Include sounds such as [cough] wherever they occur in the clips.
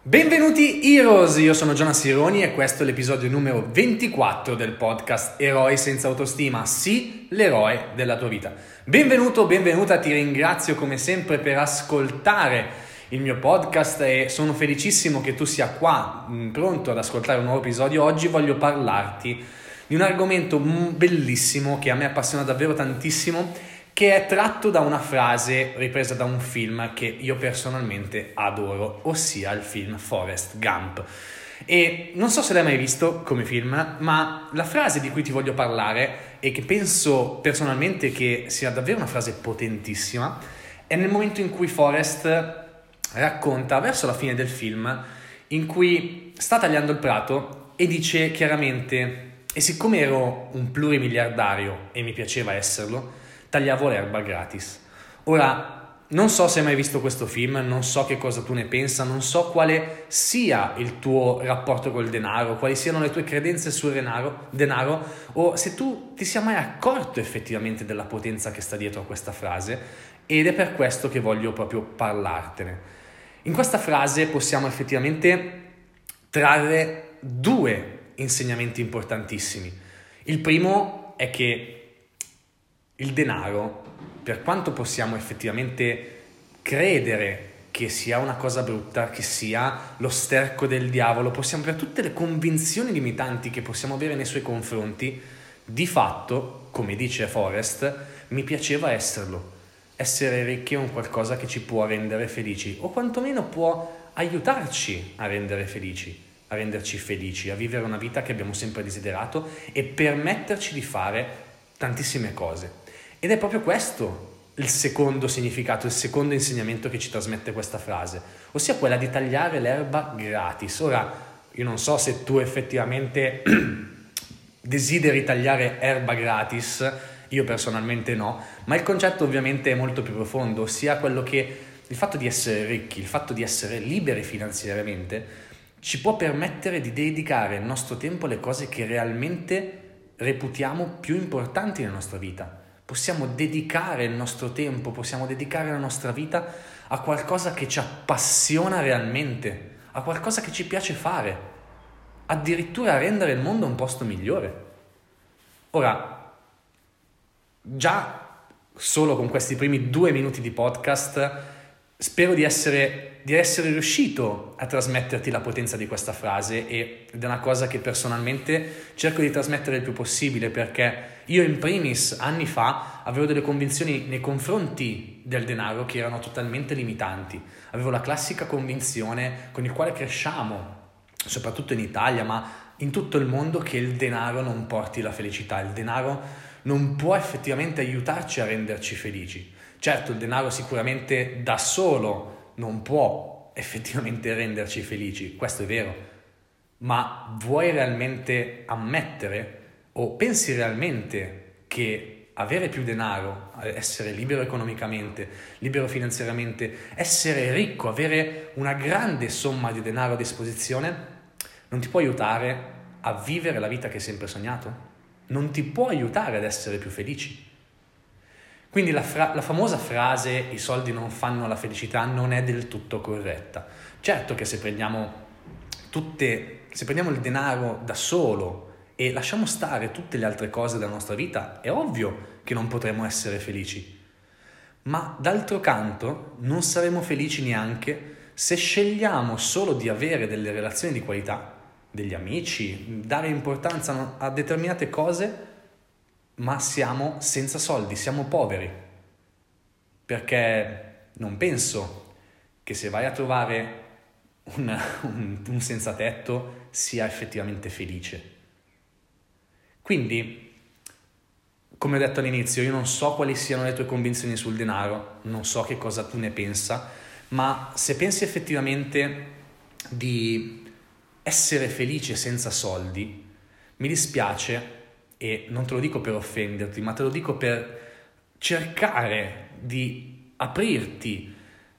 Benvenuti Heroes, io sono Giona Sironi e questo è l'episodio numero 24 del podcast Eroi senza autostima, sì, l'eroe della tua vita. Benvenuto, benvenuta, ti ringrazio come sempre per ascoltare il mio podcast e sono felicissimo che tu sia qua mm, pronto ad ascoltare un nuovo episodio. Oggi voglio parlarti di un argomento mm, bellissimo che a me appassiona davvero tantissimo che è tratto da una frase ripresa da un film che io personalmente adoro, ossia il film Forrest Gump. E non so se l'hai mai visto come film, ma la frase di cui ti voglio parlare e che penso personalmente che sia davvero una frase potentissima è nel momento in cui Forrest racconta verso la fine del film in cui sta tagliando il prato e dice chiaramente e siccome ero un plurimiliardario e mi piaceva esserlo, tagliavo l'erba gratis. Ora, non so se hai mai visto questo film, non so che cosa tu ne pensa, non so quale sia il tuo rapporto col denaro, quali siano le tue credenze sul denaro, denaro o se tu ti sia mai accorto effettivamente della potenza che sta dietro a questa frase ed è per questo che voglio proprio parlartene. In questa frase possiamo effettivamente trarre due insegnamenti importantissimi. Il primo è che il denaro, per quanto possiamo effettivamente credere che sia una cosa brutta, che sia lo sterco del diavolo, possiamo per tutte le convinzioni limitanti che possiamo avere nei suoi confronti, di fatto, come dice Forrest, mi piaceva esserlo. Essere ricchi è un qualcosa che ci può rendere felici, o quantomeno può aiutarci a rendere felici, a renderci felici, a vivere una vita che abbiamo sempre desiderato e permetterci di fare tantissime cose. Ed è proprio questo il secondo significato, il secondo insegnamento che ci trasmette questa frase, ossia quella di tagliare l'erba gratis. Ora, io non so se tu effettivamente [clears throat] desideri tagliare erba gratis, io personalmente no, ma il concetto ovviamente è molto più profondo, ossia quello che il fatto di essere ricchi, il fatto di essere liberi finanziariamente, ci può permettere di dedicare il nostro tempo alle cose che realmente reputiamo più importanti nella nostra vita possiamo dedicare il nostro tempo, possiamo dedicare la nostra vita a qualcosa che ci appassiona realmente, a qualcosa che ci piace fare, addirittura a rendere il mondo un posto migliore. Ora, già solo con questi primi due minuti di podcast, spero di essere di essere riuscito a trasmetterti la potenza di questa frase ed è una cosa che personalmente cerco di trasmettere il più possibile perché io in primis anni fa avevo delle convinzioni nei confronti del denaro che erano totalmente limitanti. Avevo la classica convinzione con il quale cresciamo, soprattutto in Italia, ma in tutto il mondo, che il denaro non porti la felicità, il denaro non può effettivamente aiutarci a renderci felici. Certo, il denaro sicuramente da solo non può effettivamente renderci felici, questo è vero, ma vuoi realmente ammettere o pensi realmente che avere più denaro, essere libero economicamente, libero finanziariamente, essere ricco, avere una grande somma di denaro a disposizione, non ti può aiutare a vivere la vita che hai sempre sognato? Non ti può aiutare ad essere più felici? Quindi la, fra- la, famosa frase i soldi non fanno la felicità non è del tutto corretta. Certo che se prendiamo, tutte, se prendiamo il denaro da solo e lasciamo stare tutte le altre cose della nostra vita, è ovvio che non potremo essere felici. Ma d'altro canto non saremo felici neanche se scegliamo solo di avere delle relazioni di qualità, degli amici, dare importanza a determinate cose ma siamo senza soldi, siamo poveri. Perché non penso che se vai a trovare un, un, un senza tetto sia effettivamente felice. Quindi, come ho detto all'inizio, io non so quali siano le tue convinzioni sul denaro, non so che cosa tu ne pensa, ma se pensi effettivamente di essere felice senza soldi, mi dispiace e non te lo dico per offenderti, ma te lo dico per cercare di aprirti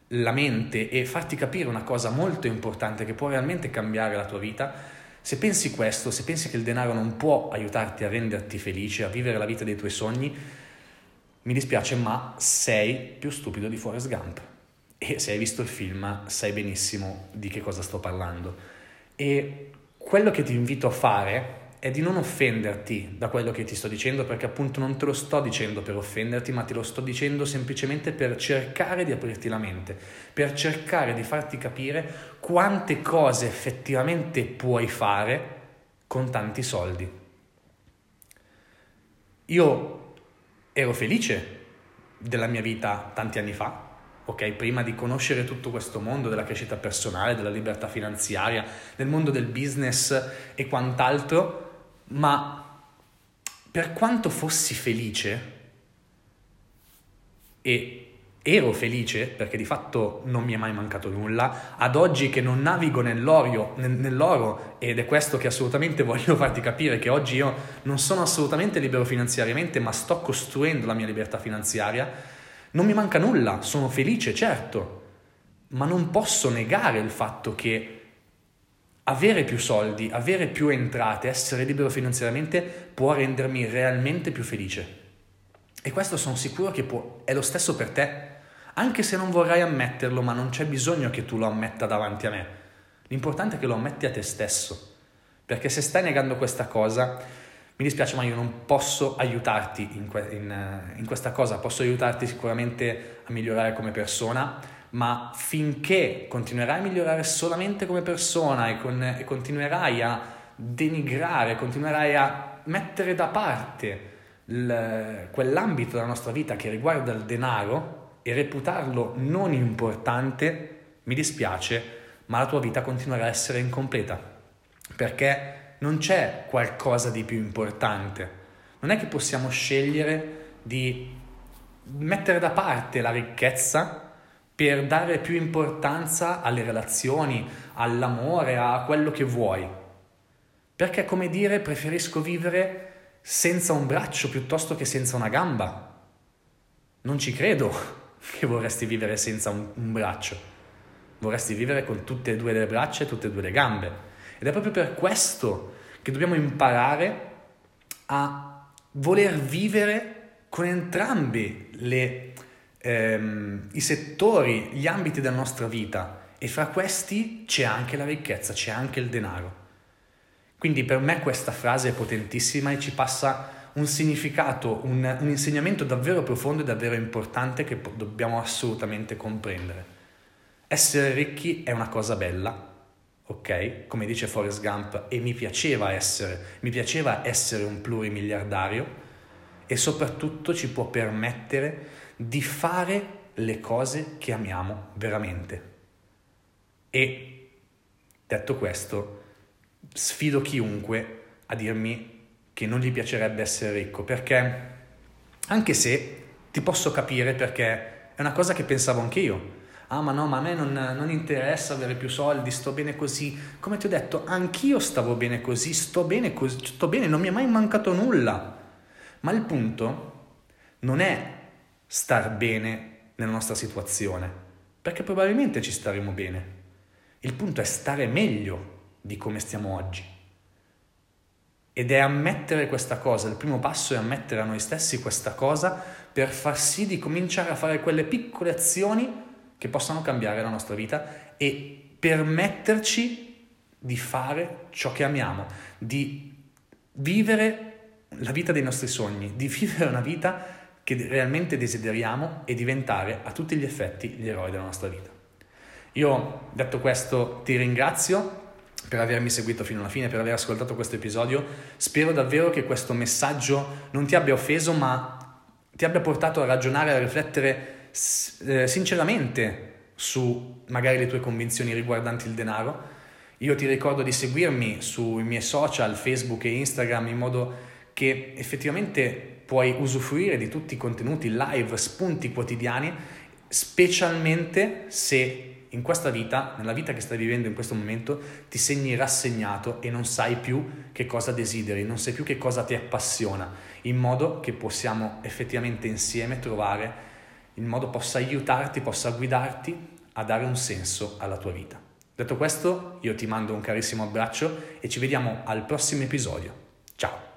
la mente e farti capire una cosa molto importante che può realmente cambiare la tua vita. Se pensi questo, se pensi che il denaro non può aiutarti a renderti felice, a vivere la vita dei tuoi sogni, mi dispiace, ma sei più stupido di Forrest Gump. e se hai visto il film sai benissimo di che cosa sto parlando. E quello che ti invito a fare è di non offenderti da quello che ti sto dicendo, perché appunto non te lo sto dicendo per offenderti, ma te lo sto dicendo semplicemente per cercare di aprirti la mente, per cercare di farti capire quante cose effettivamente puoi fare con tanti soldi. Io ero felice della mia vita tanti anni fa, ok? Prima di conoscere tutto questo mondo della crescita personale, della libertà finanziaria, del mondo del business e quant'altro, ma per quanto fossi felice, e ero felice perché di fatto non mi è mai mancato nulla, ad oggi che non navigo nell'oro, nell'oro ed è questo che assolutamente [laughs] voglio farti capire, che oggi io non sono assolutamente libero finanziariamente, ma sto costruendo la mia libertà finanziaria, non mi manca nulla, sono felice, certo, ma non posso negare il fatto che avere più soldi, avere più entrate, essere libero finanziariamente può rendermi realmente più felice. E questo sono sicuro che può, è lo stesso per te, anche se non vorrai ammetterlo, ma non c'è bisogno che tu lo ammetta davanti a me. L'importante è che lo ammetti a te stesso, perché se stai negando questa cosa, mi dispiace ma io non posso aiutarti in, que- in, in questa cosa, posso aiutarti sicuramente a migliorare come persona, ma finché continuerai a migliorare solamente come persona e, con, e continuerai a denigrare, continuerai a mettere da parte il, quell'ambito della nostra vita che riguarda il denaro e reputarlo non importante, mi dispiace, ma la tua vita continuerà a essere incompleta, perché non c'è qualcosa di più importante. Non è che possiamo scegliere di mettere da parte la ricchezza per dare più importanza alle relazioni, all'amore, a quello che vuoi. Perché come dire preferisco vivere senza un braccio piuttosto che senza una gamba. Non ci credo [laughs] che vorresti vivere senza un, un braccio. Vorresti vivere con tutte e due le braccia e tutte e due le gambe. Ed è proprio per questo che dobbiamo imparare a voler vivere con entrambi le ehm, i settori, gli ambiti della nostra vita e fra questi c'è anche la ricchezza, c'è anche il denaro. Quindi per me questa frase è potentissima e ci passa un significato, un, un insegnamento davvero profondo e davvero importante che po- dobbiamo assolutamente comprendere. Essere ricchi è una cosa bella, ok? Come dice Forrest Gump, e mi piaceva essere, mi piaceva essere un plurimiliardario e soprattutto ci può permettere di fare le cose che amiamo veramente. E detto questo, sfido chiunque a dirmi che non gli piacerebbe essere ricco, perché anche se ti posso capire perché è una cosa che pensavo anche io. Ah, ma no, ma a me non, non, interessa avere più soldi, sto bene così. Come ti ho detto, anch'io stavo bene così, sto bene così, sto bene, non mi è mai mancato nulla. Ma il punto non è star bene nella nostra situazione, perché probabilmente ci staremo bene. Il punto è stare meglio di come stiamo oggi. Ed è ammettere questa cosa, il primo passo è ammettere a noi stessi questa cosa per far sì di cominciare a fare quelle piccole azioni che possano cambiare la nostra vita e permetterci di fare ciò che amiamo, di vivere la vita dei nostri sogni, di [laughs] vivere una vita che realmente desideriamo e diventare a tutti gli effetti gli eroi della nostra vita. Io, detto questo, ti ringrazio per avermi seguito fino alla fine, per aver ascoltato questo episodio. Spero davvero che questo messaggio non ti abbia offeso, ma ti abbia portato a ragionare, a riflettere eh, sinceramente su magari le tue convinzioni riguardanti il denaro. Io ti ricordo di seguirmi sui miei social, Facebook e Instagram, in modo che effettivamente puoi usufruire di tutti i contenuti live, spunti quotidiani, specialmente se in questa vita, nella vita che stai vivendo in questo momento, ti segni rassegnato e non sai più che cosa desideri, non sai più che cosa ti appassiona, in modo che possiamo effettivamente insieme trovare, in modo possa aiutarti, possa guidarti a dare un senso alla tua vita. Detto questo, io ti mando un carissimo abbraccio e ci vediamo al prossimo episodio. Ciao!